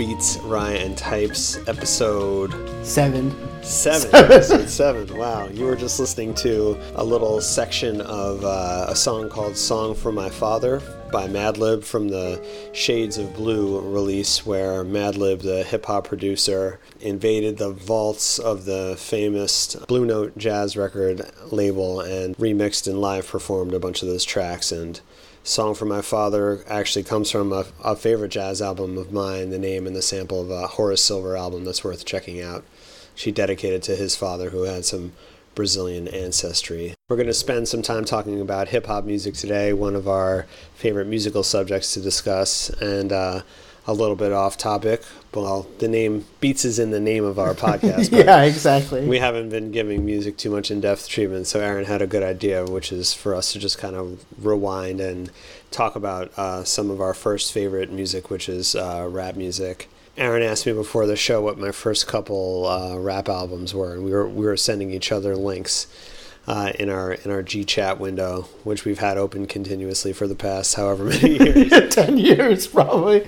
MRB. Welcome to Beats, Ryan Types, episode seven. Seven. episode seven. Wow. You were just listening to a little section of uh, a song called Song for My Father by Madlib from the Shades of Blue release, where Madlib, the hip hop producer, invaded the vaults of the famous Blue Note jazz record label and remixed and live performed a bunch of those tracks. And Song for My Father actually comes from a, a favorite jazz album of mine, the name and the sample of a Horace Silver album that's worth checking out. She dedicated to his father, who had some Brazilian ancestry. We're going to spend some time talking about hip hop music today, one of our favorite musical subjects to discuss, and uh, a little bit off topic. Well, the name Beats is in the name of our podcast. yeah, exactly. We haven't been giving music too much in depth treatment, so Aaron had a good idea, which is for us to just kind of rewind and talk about uh, some of our first favorite music, which is uh, rap music. Aaron asked me before the show what my first couple uh, rap albums were, and we were we were sending each other links uh, in our in our G Chat window, which we've had open continuously for the past however many years, ten years probably.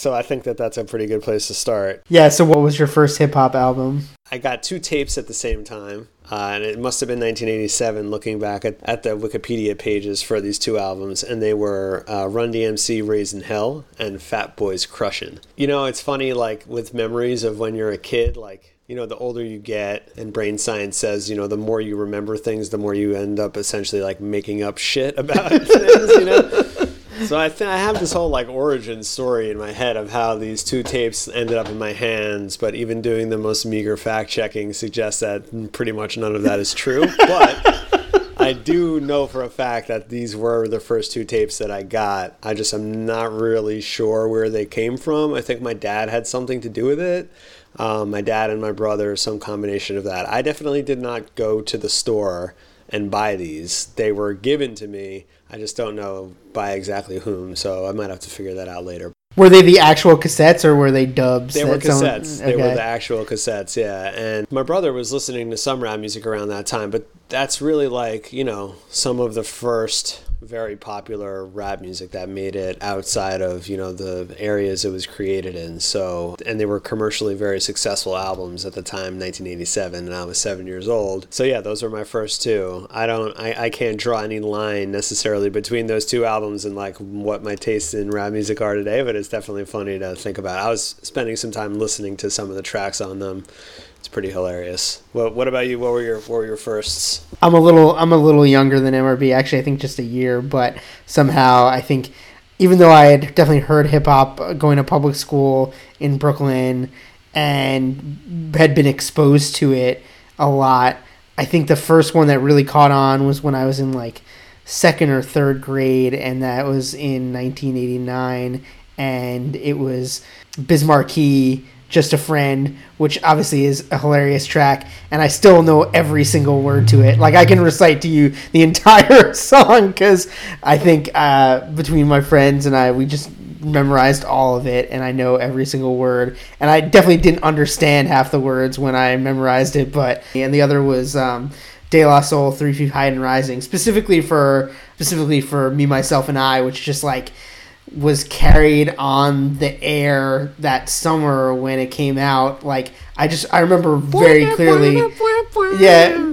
So I think that that's a pretty good place to start. Yeah. So what was your first hip hop album? I got two tapes at the same time. Uh, and it must have been 1987 looking back at, at the Wikipedia pages for these two albums, and they were uh, Run DMC Raising Hell and Fat Boys Crushin'. You know, it's funny, like with memories of when you're a kid, like, you know, the older you get, and brain science says, you know, the more you remember things, the more you end up essentially like making up shit about things, you know? So I I have this whole like origin story in my head of how these two tapes ended up in my hands, but even doing the most meager fact checking suggests that pretty much none of that is true. But I do know for a fact that these were the first two tapes that I got. I just am not really sure where they came from. I think my dad had something to do with it. Um, my dad and my brother, some combination of that. I definitely did not go to the store and buy these. They were given to me. I just don't know by exactly whom, so I might have to figure that out later. Were they the actual cassettes or were they dubs? They were cassettes. Okay. They were the actual cassettes, yeah. And my brother was listening to some rap music around that time, but that's really like, you know, some of the first very popular rap music that made it outside of you know the areas it was created in. So and they were commercially very successful albums at the time 1987 and i was seven years old. So yeah those were my first two. I don't i, I can't draw any line necessarily between those two albums and like what my tastes in rap music are today but it's definitely funny to think about. I was spending some time listening to some of the tracks on them pretty hilarious. What What about you? What were your What were your firsts? I'm a little I'm a little younger than MRB. Actually, I think just a year, but somehow I think even though I had definitely heard hip hop uh, going to public school in Brooklyn and had been exposed to it a lot, I think the first one that really caught on was when I was in like second or third grade, and that was in 1989, and it was Biz Markie just a Friend, which obviously is a hilarious track, and I still know every single word to it. Like I can recite to you the entire song because I think uh, between my friends and I, we just memorized all of it, and I know every single word. And I definitely didn't understand half the words when I memorized it, but and the other was. Um, De La Soul, Three Feet High and Rising, specifically for specifically for me, myself, and I, which just like was carried on the air that summer when it came out. Like I just I remember very clearly. Yeah.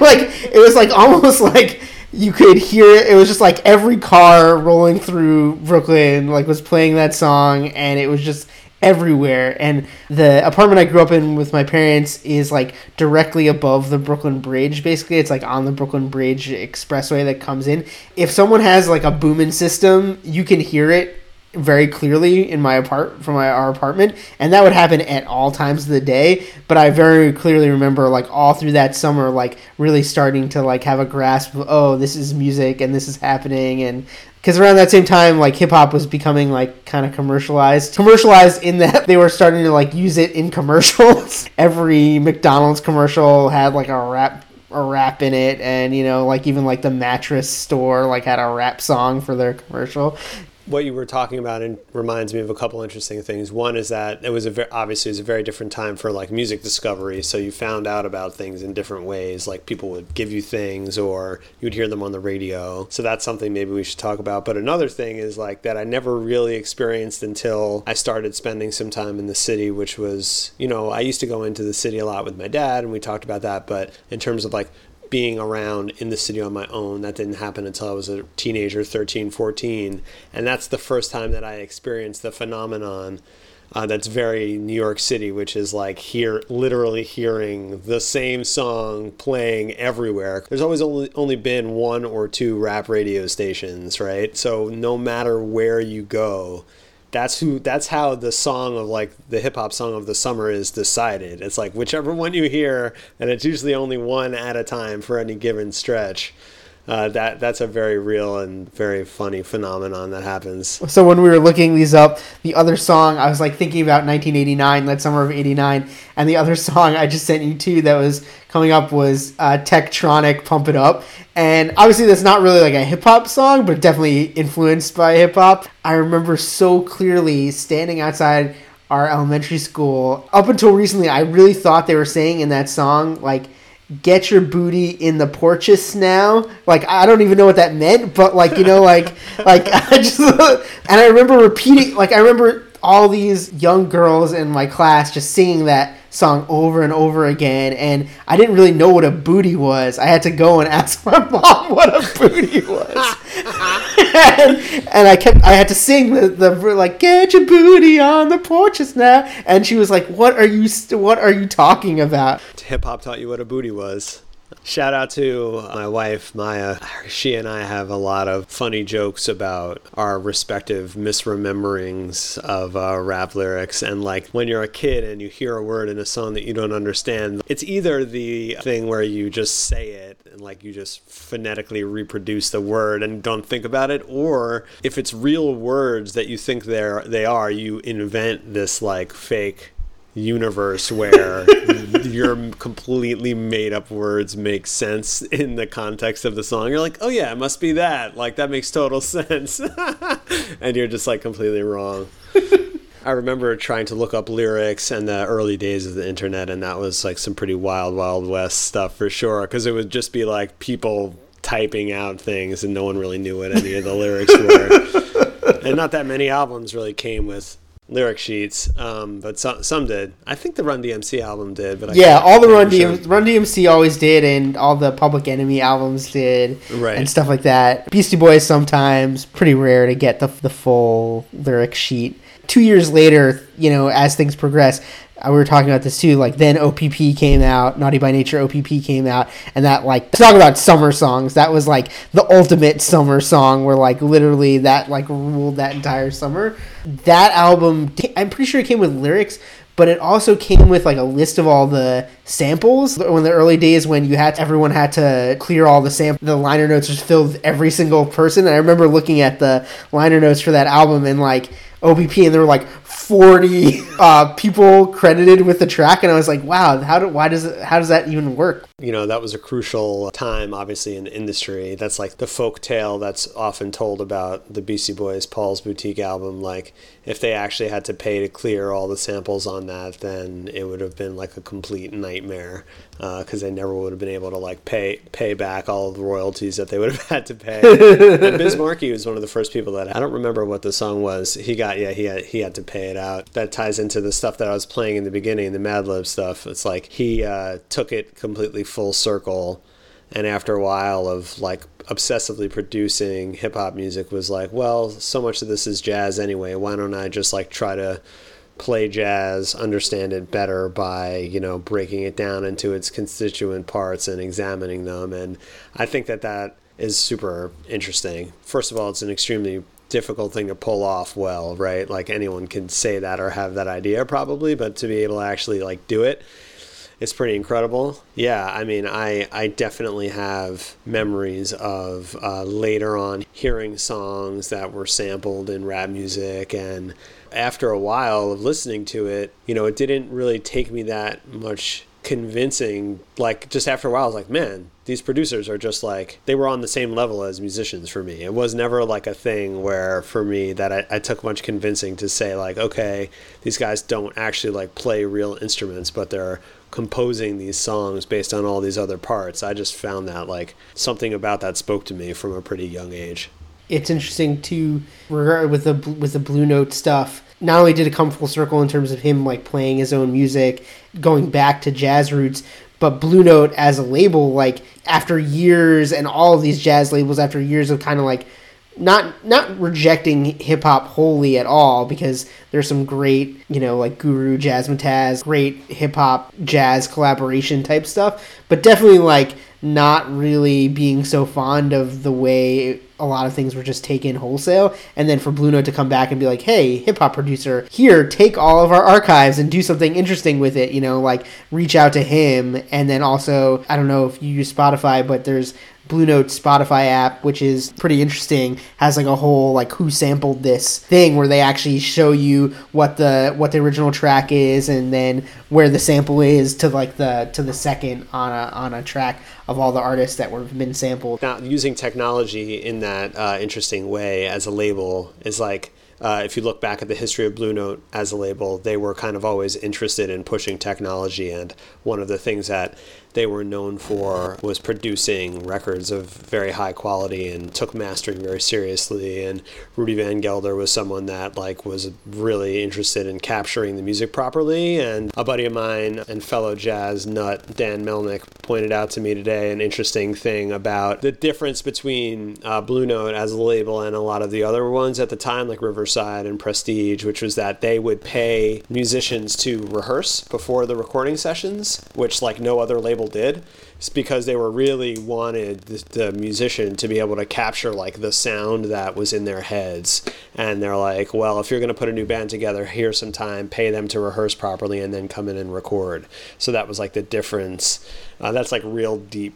Like it was like almost like you could hear it. It was just like every car rolling through Brooklyn like was playing that song and it was just everywhere. And the apartment I grew up in with my parents is like directly above the Brooklyn Bridge. Basically, it's like on the Brooklyn Bridge expressway that comes in. If someone has like a booming system, you can hear it very clearly in my apart from my our apartment and that would happen at all times of the day but i very clearly remember like all through that summer like really starting to like have a grasp of oh this is music and this is happening and because around that same time like hip hop was becoming like kind of commercialized. Commercialized in that they were starting to like use it in commercials. Every mcdonald's commercial had like a rap a rap in it. And you know like even like the mattress store like had a rap song for their commercial what you were talking about and reminds me of a couple interesting things. One is that it was a very, obviously it was a very different time for like music discovery. So you found out about things in different ways. Like people would give you things, or you would hear them on the radio. So that's something maybe we should talk about. But another thing is like that I never really experienced until I started spending some time in the city, which was you know I used to go into the city a lot with my dad, and we talked about that. But in terms of like being around in the city on my own. That didn't happen until I was a teenager, 13, 14. And that's the first time that I experienced the phenomenon uh, that's very New York City, which is like hear literally hearing the same song playing everywhere. There's always only only been one or two rap radio stations, right? So no matter where you go, that's who that's how the song of like the hip hop song of the summer is decided. It's like whichever one you hear, and it's usually only one at a time for any given stretch. Uh, that that's a very real and very funny phenomenon that happens. So when we were looking these up, the other song I was like thinking about 1989, that summer of '89, and the other song I just sent you to that was coming up was uh, Tecktronic "Pump It Up," and obviously that's not really like a hip hop song, but definitely influenced by hip hop. I remember so clearly standing outside our elementary school. Up until recently, I really thought they were saying in that song like get your booty in the porches now. Like i don't even know what that meant but like you know like like i just and i remember repeating like i remember all these young girls in my class just singing that song over and over again and i didn't really know what a booty was. I had to go and ask my mom what a booty was. And, and i kept i had to sing the, the like get your booty on the porches now. And she was like what are you what are you talking about Hip hop taught you what a booty was. Shout out to my wife, Maya. She and I have a lot of funny jokes about our respective misrememberings of uh, rap lyrics. And like when you're a kid and you hear a word in a song that you don't understand, it's either the thing where you just say it and like you just phonetically reproduce the word and don't think about it, or if it's real words that you think they're, they are, you invent this like fake universe where your completely made up words make sense in the context of the song. You're like, oh yeah, it must be that. Like that makes total sense. and you're just like completely wrong. I remember trying to look up lyrics in the early days of the internet, and that was like some pretty wild, wild west stuff for sure. Because it would just be like people typing out things, and no one really knew what any of the lyrics were. and not that many albums really came with lyric sheets, um, but some some did. I think the Run DMC album did, but I yeah, all the Run DM, Run DMC always did, and all the Public Enemy albums did, right, and stuff like that. Beastie Boys sometimes pretty rare to get the the full lyric sheet. Two years later, you know, as things progress, Uh, we were talking about this too. Like then OPP came out, Naughty by Nature OPP came out, and that like talk about summer songs. That was like the ultimate summer song, where like literally that like ruled that entire summer. That album, I'm pretty sure it came with lyrics, but it also came with like a list of all the samples. When the early days when you had to, everyone had to clear all the sample, the liner notes just filled with every single person. And I remember looking at the liner notes for that album and like OPP, and they were like 40 uh, people credited with the track and i was like wow how do why does it how does that even work you know that was a crucial time obviously in the industry that's like the folk tale that's often told about the beastie boys paul's boutique album like if they actually had to pay to clear all the samples on that then it would have been like a complete nightmare because uh, they never would have been able to like pay pay back all the royalties that they would have had to pay. and Biz Markie was one of the first people that I don't remember what the song was. He got yeah he had he had to pay it out. That ties into the stuff that I was playing in the beginning, the Madlib stuff. It's like he uh, took it completely full circle, and after a while of like obsessively producing hip hop music, was like, well, so much of this is jazz anyway. Why don't I just like try to play jazz, understand it better by, you know, breaking it down into its constituent parts and examining them. And I think that that is super interesting. First of all, it's an extremely difficult thing to pull off well, right? Like anyone can say that or have that idea probably, but to be able to actually like do it it's pretty incredible. Yeah, I mean, I, I definitely have memories of uh, later on hearing songs that were sampled in rap music and after a while of listening to it, you know, it didn't really take me that much convincing. Like just after a while, I was like, man, these producers are just like they were on the same level as musicians for me. It was never like a thing where for me that I, I took much convincing to say like, okay, these guys don't actually like play real instruments, but they're composing these songs based on all these other parts. I just found that like something about that spoke to me from a pretty young age. It's interesting to regard with the with the Blue Note stuff. Not only did it come full circle in terms of him like playing his own music, going back to jazz roots, but Blue Note as a label, like after years and all of these jazz labels, after years of kind of like not not rejecting hip hop wholly at all, because there's some great, you know, like Guru Jazzmatazz, great hip hop jazz collaboration type stuff, but definitely like not really being so fond of the way a lot of things were just taken wholesale. And then for Blue Note to come back and be like, hey, hip hop producer, here, take all of our archives and do something interesting with it, you know, like reach out to him. And then also, I don't know if you use Spotify, but there's Blue Note Spotify app, which is pretty interesting, has like a whole like who sampled this thing where they actually show you what the what the original track is and then where the sample is to like the to the second on a on a track of all the artists that were been sampled. Now using technology in that uh, interesting way as a label is like uh, if you look back at the history of Blue Note as a label, they were kind of always interested in pushing technology. And one of the things that they were known for was producing records of very high quality and took mastering very seriously. And Rudy Van Gelder was someone that like was really interested in capturing the music properly. And a buddy of mine and fellow jazz nut Dan Melnick pointed out to me today an interesting thing about the difference between uh, Blue Note as a label and a lot of the other ones at the time, like Riverside and Prestige, which was that they would pay musicians to rehearse before the recording sessions, which like no other label did. It's because they were really wanted the, the musician to be able to capture like the sound that was in their heads. And they're like, well, if you're going to put a new band together, here's some time, pay them to rehearse properly, and then come in and record. So that was like the difference. Uh, that's like real deep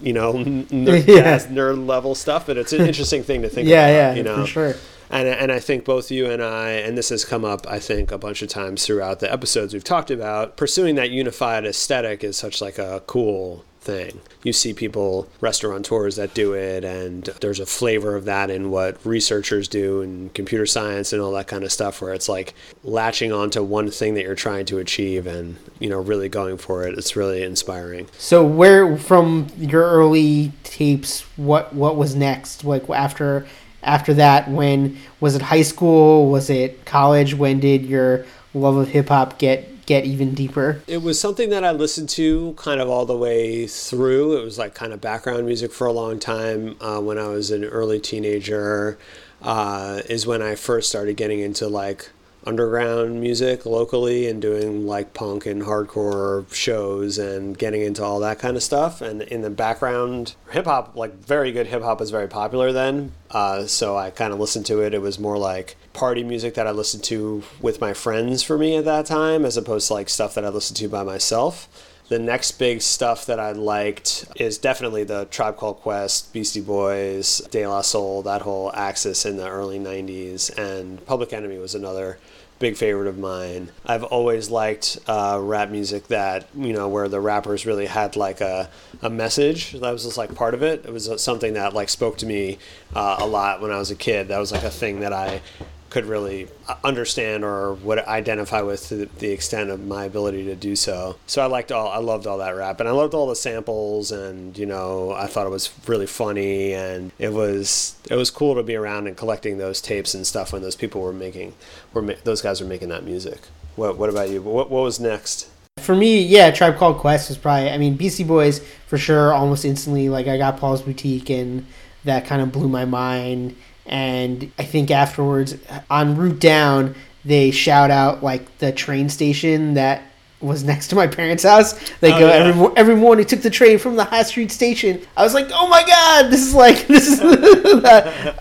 you know, nerd, Yeah. nerd level stuff, but it's an interesting thing to think Yeah, about. yeah, you know, for sure. And and I think both you and I, and this has come up, I think, a bunch of times throughout the episodes we've talked about, pursuing that unified aesthetic is such like a cool thing. You see people, restaurateurs that do it, and there's a flavor of that in what researchers do in computer science and all that kind of stuff, where it's like latching onto one thing that you're trying to achieve and you know really going for it. It's really inspiring. So where from your early tapes, what what was next? Like after after that, when was it high school? Was it college? When did your love of hip hop get get even deeper? It was something that I listened to kind of all the way through. It was like kind of background music for a long time. Uh, when I was an early teenager, uh, is when I first started getting into like underground music locally and doing like punk and hardcore shows and getting into all that kind of stuff. And in the background, hip hop, like very good hip hop, was very popular then. Uh, so I kind of listened to it. It was more like party music that I listened to with my friends for me at that time, as opposed to like stuff that I listened to by myself. The next big stuff that I liked is definitely the Tribe Called Quest, Beastie Boys, De La Soul, that whole axis in the early 90s. And Public Enemy was another big favorite of mine. I've always liked uh, rap music that, you know, where the rappers really had like a, a message. That was just like part of it. It was something that like spoke to me uh, a lot when I was a kid. That was like a thing that I could really uh, understand or would identify with to the extent of my ability to do so. So I liked all, I loved all that rap, and I loved all the samples, and you know, I thought it was really funny, and it was it was cool to be around and collecting those tapes and stuff when those people were making, were ma- those guys were making that music. What what about you? What what was next? For me, yeah, Tribe Called Quest was probably. I mean, Beastie Boys for sure. Almost instantly, like I got Paul's Boutique, and that kind of blew my mind. And I think afterwards, on Root Down, they shout out like the train station that was next to my parents' house. They Oh, go yeah. every every morning. Took the train from the High Street station. I was like, oh my god, this is like this is.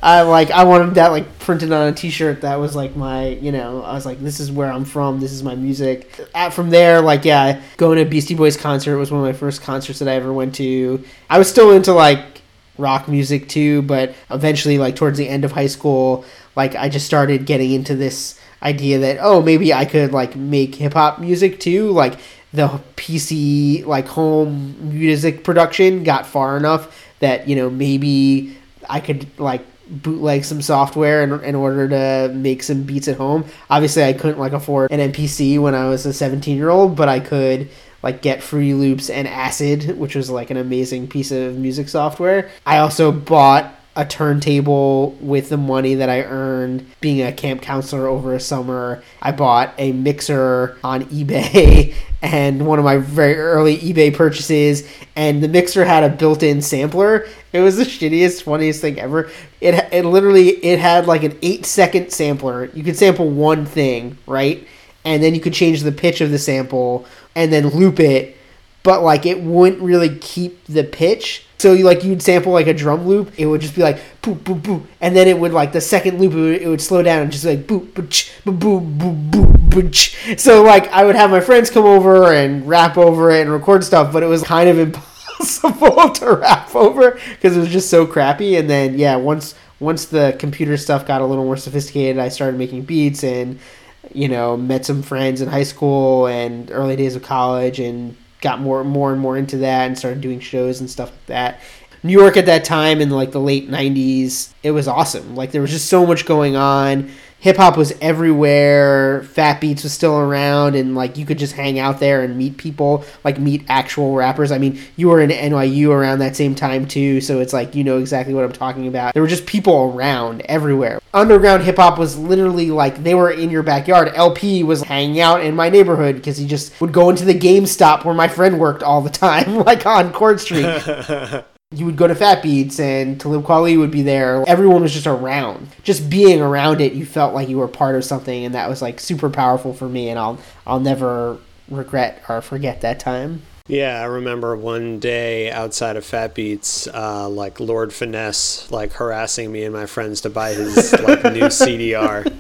I like I wanted that like printed on a T-shirt. That was like my you know. I was like, this is where I'm from. This is my music. Uh, from there, like yeah, going to Beastie Boys concert was one of my first concerts that I ever went to. I was still into like rock music too, but eventually, like towards the end of high school, like I just started getting into this idea that oh maybe I could like make hip hop music too. Like the PC like home music production got far enough that you know maybe I could like bootleg some software in, in order to make some beats at home. Obviously, I couldn't like afford an MPC when I was a 17 year old, but I could like get Fruity Loops and Acid, which was like an amazing piece of music software. I also bought a turntable with the money that I earned being a camp counselor over a summer. I bought a mixer on eBay and one of my very early eBay purchases and the mixer had a built-in sampler. It was the shittiest funniest thing ever. It it literally it had like an 8 second sampler. You could sample one thing, right? And then you could change the pitch of the sample and then loop it, but like it wouldn't really keep the pitch so you like you'd sample like a drum loop, it would just be like boop boop boop, and then it would like the second loop it would, it would slow down and just like boop boop boop boop boop boop. So like I would have my friends come over and rap over it and record stuff, but it was kind of impossible to rap over because it was just so crappy. And then yeah, once once the computer stuff got a little more sophisticated, I started making beats and you know met some friends in high school and early days of college and got more more and more into that and started doing shows and stuff like that. New York at that time in like the late 90s, it was awesome. Like there was just so much going on hip hop was everywhere. Fat Beats was still around, and like you could just hang out there and meet people, like meet actual rappers. I mean, you were in NYU around that same time too, so it's like you know exactly what I'm talking about. There were just people around everywhere. Underground hip hop was literally like they were in your backyard. El-P was hanging out in my neighborhood because he just would go into the GameStop where my friend worked all the time, like on Court Street. you would go to Fat Beats and Talib Kweli would be there. Everyone was just around. Just being around it, you felt like you were part of something, and that was like super powerful for me. And I'll I'll never regret or forget that time. Yeah, I remember one day outside of Fat Beats, uh, like Lord Finesse, like harassing me and my friends to buy his like new CDR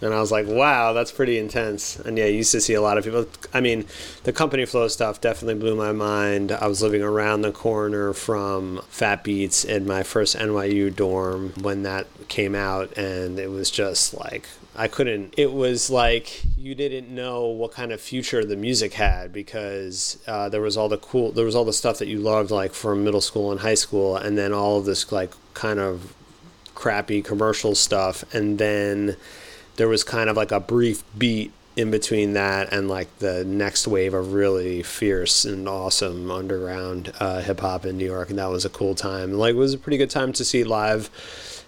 and I was like, wow, that's pretty intense. And yeah, you used to see a lot of people. I mean, the company flow stuff definitely blew my mind. I was living around the corner from Fat Beats in my first NYU dorm when that came out, and it was just like I couldn't. It was like you didn't know what kind of future the music had because uh, there was all the cool, there was all the stuff that you loved like from middle school and high school, and then all of this like kind of crappy commercial stuff, and then there was kind of like a brief beat in between that and like the next wave of really fierce and awesome underground uh, hip hop in New York, and that was a cool time. Like, it was a pretty good time to see live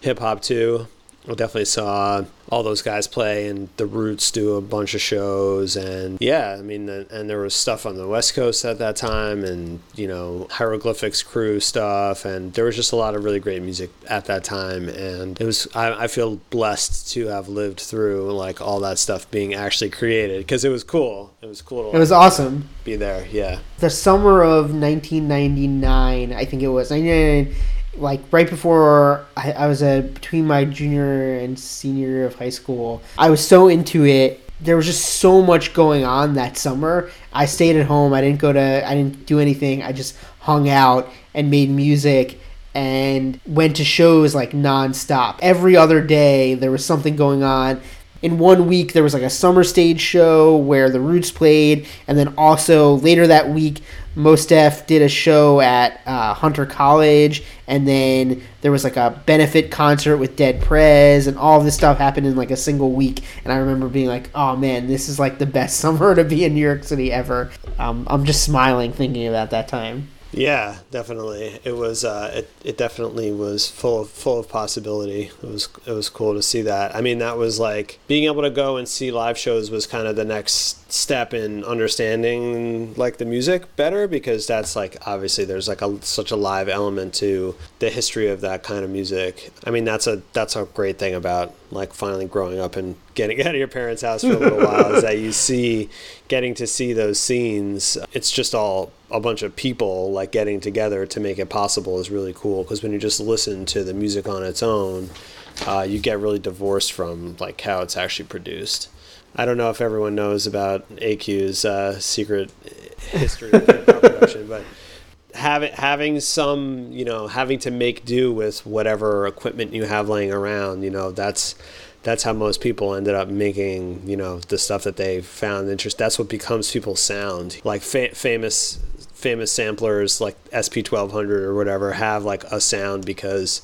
hip hop too. I definitely saw all those guys play and the Roots do a bunch of shows and yeah, I mean the, and there was stuff on the West Coast at that time and you know hieroglyphics crew stuff and there was just a lot of really great music at that time and it was I, I feel blessed to have lived through like all that stuff being actually created because it was cool. It was cool. it was awesome. Be there, yeah. The summer of 1999, I think it was 99 like right before I, I was a between my junior and senior year of high school, I was so into it. There was just so much going on that summer. I stayed at home. I didn't go to. I didn't do anything. I just hung out and made music and went to shows like nonstop. Every other day there was something going on in one week there was like a summer stage show where the Roots played, and then also later that week, Mos Def did a show at uh, Hunter College, and then there was like a benefit concert with Dead Prez, and all this stuff happened in like a single week. And I remember being like, "Oh man, this is like the best summer to be in New York City ever." Um, I'm just smiling thinking about that time. Yeah, definitely. It was. Uh, it it definitely was full of full of possibility. It was it was cool to see that. I mean, that was like being able to go and see live shows was kind of the next step in understanding like the music better because that's like obviously there's like a such a live element to the history of that kind of music. I mean, that's a that's a great thing about like finally growing up and getting out of your parents' house for a little while is that you see getting to see those scenes. It's just all a bunch of people like getting together to make it possible is really cool because when you just listen to the music on its own uh, you get really divorced from like how it's actually produced i don't know if everyone knows about aq's uh, secret history of production but having having some you know having to make do with whatever equipment you have laying around you know that's that's how most people ended up making you know the stuff that they found interest that's what becomes people's sound. Like fa- famous famous samplers like sp1200 or whatever have like a sound because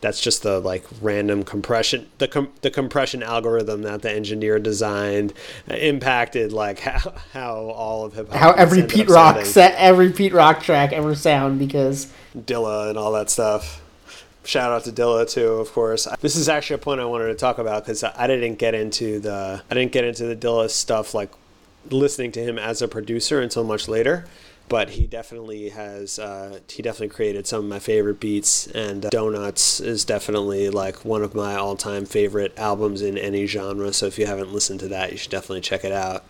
that's just the like random compression the com- the compression algorithm that the engineer designed uh, impacted like how, how all of hip hop How every Pete Rock set, every Pete Rock track ever sound because Dilla and all that stuff. Shout out to Dilla too, of course. This is actually a point I wanted to talk about because I didn't get into the I didn't get into the Dilla stuff like listening to him as a producer until much later. But he definitely has uh, he definitely created some of my favorite beats, and uh, Donuts is definitely like one of my all time favorite albums in any genre. So if you haven't listened to that, you should definitely check it out.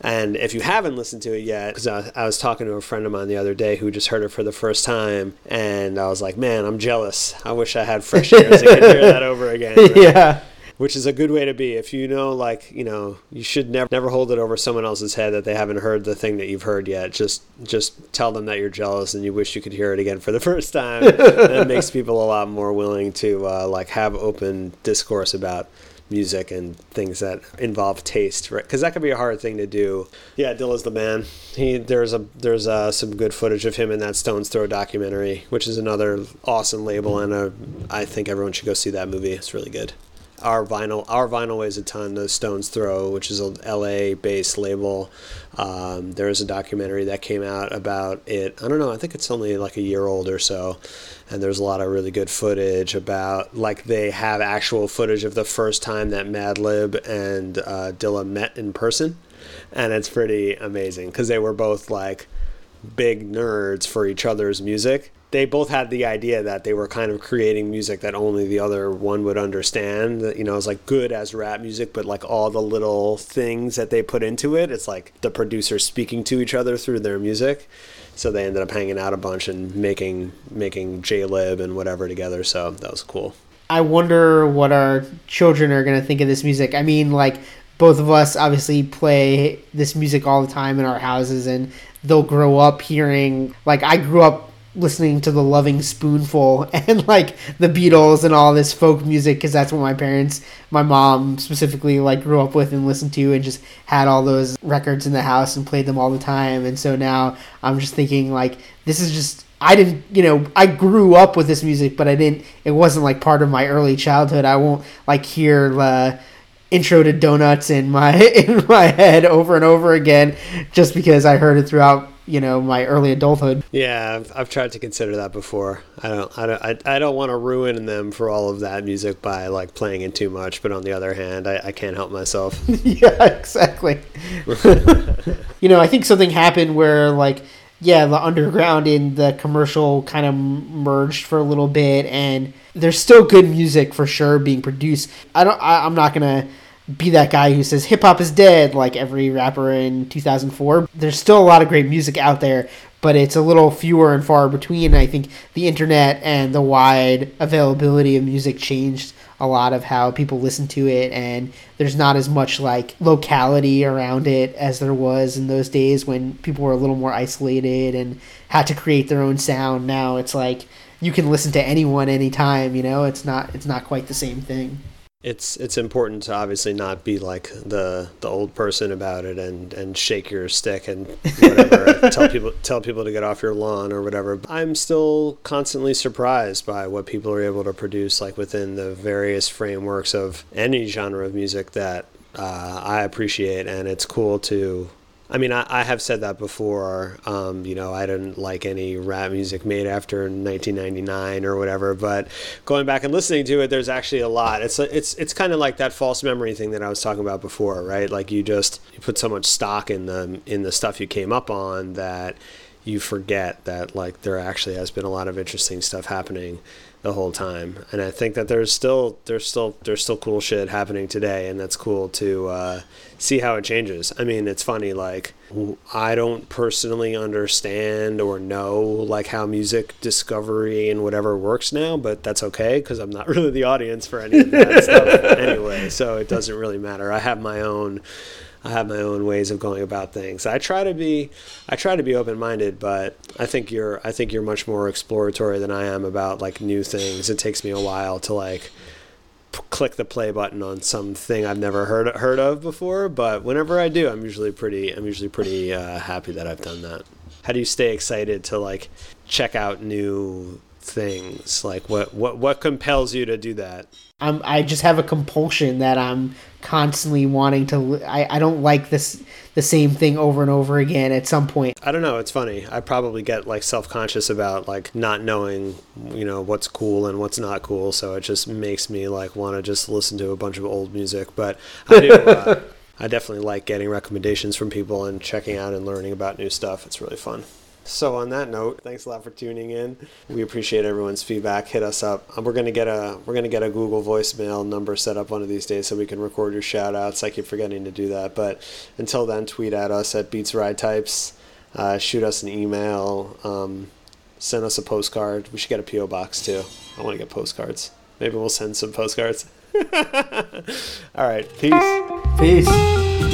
And if you haven't listened to it yet, because I, I was talking to a friend of mine the other day who just heard it for the first time, and I was like, man, I'm jealous. I wish I had fresh ears and could hear that over again. right? yeah, Which is a good way to be. If you know, like, you know, you should never never hold it over someone else's head that they haven't heard the thing that you've heard yet. Just just tell them that you're jealous and you wish you could hear it again for the first time. it makes people a lot more willing to uh, like have open discourse about music and things that involve taste, right? Because that could be a hard thing to do. Yeah, Dilla's the man. He there's a there's uh, some good footage of him in that Stones Throw documentary, which is another awesome label, and a, I think everyone should go see that movie. It's really good. Our vinyl, our vinyl weighs a ton. The Stones Throw, which is a LA-based label, um, there is a documentary that came out about it. I don't know. I think it's only like a year old or so, and there's a lot of really good footage about like they have actual footage of the first time that Madlib and uh, Dilla met in person, and it's pretty amazing because they were both like big nerds for each other's music. They both had the idea that they were kind of creating music that only the other one would understand. You know, it's like good as rap music, but like all the little things that they put into it, it's like the producers speaking to each other through their music. So they ended up hanging out a bunch and making making Jaylib and whatever together. So that was cool. I wonder what our children are gonna think of this music. I mean, like both of us obviously play this music all the time in our houses, and they'll grow up hearing like I grew up listening to the Lovin' Spoonful and like the Beatles and all this folk music because that's what my parents, my mom specifically, like grew up with and listened to, and just had all those records in the house and played them all the time. And so now I'm just thinking like this is just I didn't, you know, I grew up with this music, but I didn't. It wasn't like part of my early childhood. I won't like hear the intro to donuts in my in my head over and over again just because I heard it throughout, you know, my early adulthood. Yeah, I've, I've tried to consider that before. I don't, I don't, I, I don't want to ruin them for all of that music by like playing it too much. But on the other hand, I, I can't help myself. yeah, exactly. you know, I think something happened where like yeah, the underground and the commercial kind of merged for a little bit and there's still good music for sure being produced. I don't I, I'm not going to be that guy who says hip hop is dead like every rapper in 2004. There's still a lot of great music out there, but it's a little fewer and far between. I think the internet and the wide availability of music changed a lot of how people listen to it and there's not as much like locality around it as there was in those days when people were a little more isolated and had to create their own sound now it's like you can listen to anyone anytime you know it's not it's not quite the same thing It's it's important to obviously not be like the the old person about it and, and shake your stick and whatever tell people tell people to get off your lawn or whatever. I'm still constantly surprised by what people are able to produce like within the various frameworks of any genre of music that uh, I appreciate and it's cool to I mean, I, I have said that before. Um, you know, I didn't like any rap music made after 1999 or whatever. But going back and listening to it, there's actually a lot. It's it's it's kind of like that false memory thing that I was talking about before, right? Like you just you put so much stock in the in the stuff you came up on that you forget that like there actually has been a lot of interesting stuff happening the whole time. And i think that there's still there's still there's still cool shit happening today and that's cool to uh, see how it changes. I mean it's funny like i don't personally understand or know like how music discovery and whatever works now but that's okay because i'm not really the audience for any of that stuff anyway so it doesn't really matter. I have my own I have my own ways of going about things. I try to be I try to be open minded, but I think you're I think you're much more exploratory than I am about like new things. It takes me a while to like p- click the play button on something I've never heard heard of before, but whenever I do, I'm usually pretty I'm usually pretty uh, happy that I've done that. How do you stay excited to like check out new things? Like what what what compels you to do that? I'm, I just have a compulsion that I'm constantly wanting to. I, I don't like this the same thing over and over again. At some point, I don't know. It's funny. I probably get like self conscious about like not knowing, you know, what's cool and what's not cool. So it just makes me like want to just listen to a bunch of old music. But I do. Uh, I definitely like getting recommendations from people and checking out and learning about new stuff. It's really fun. So on that note, thanks a lot for tuning in. We appreciate everyone's feedback. Hit us up. Uh, We're gonna get a we're gonna get a Google voicemail number set up one of these days so we can record your shout outs. I keep forgetting to do that. But until then, tweet at us at Beats Ride Types. Uh, shoot us an email. Um, send us a postcard. We should get a PO box too. I want to get postcards. Maybe we'll send some postcards. All right. Peace. peace.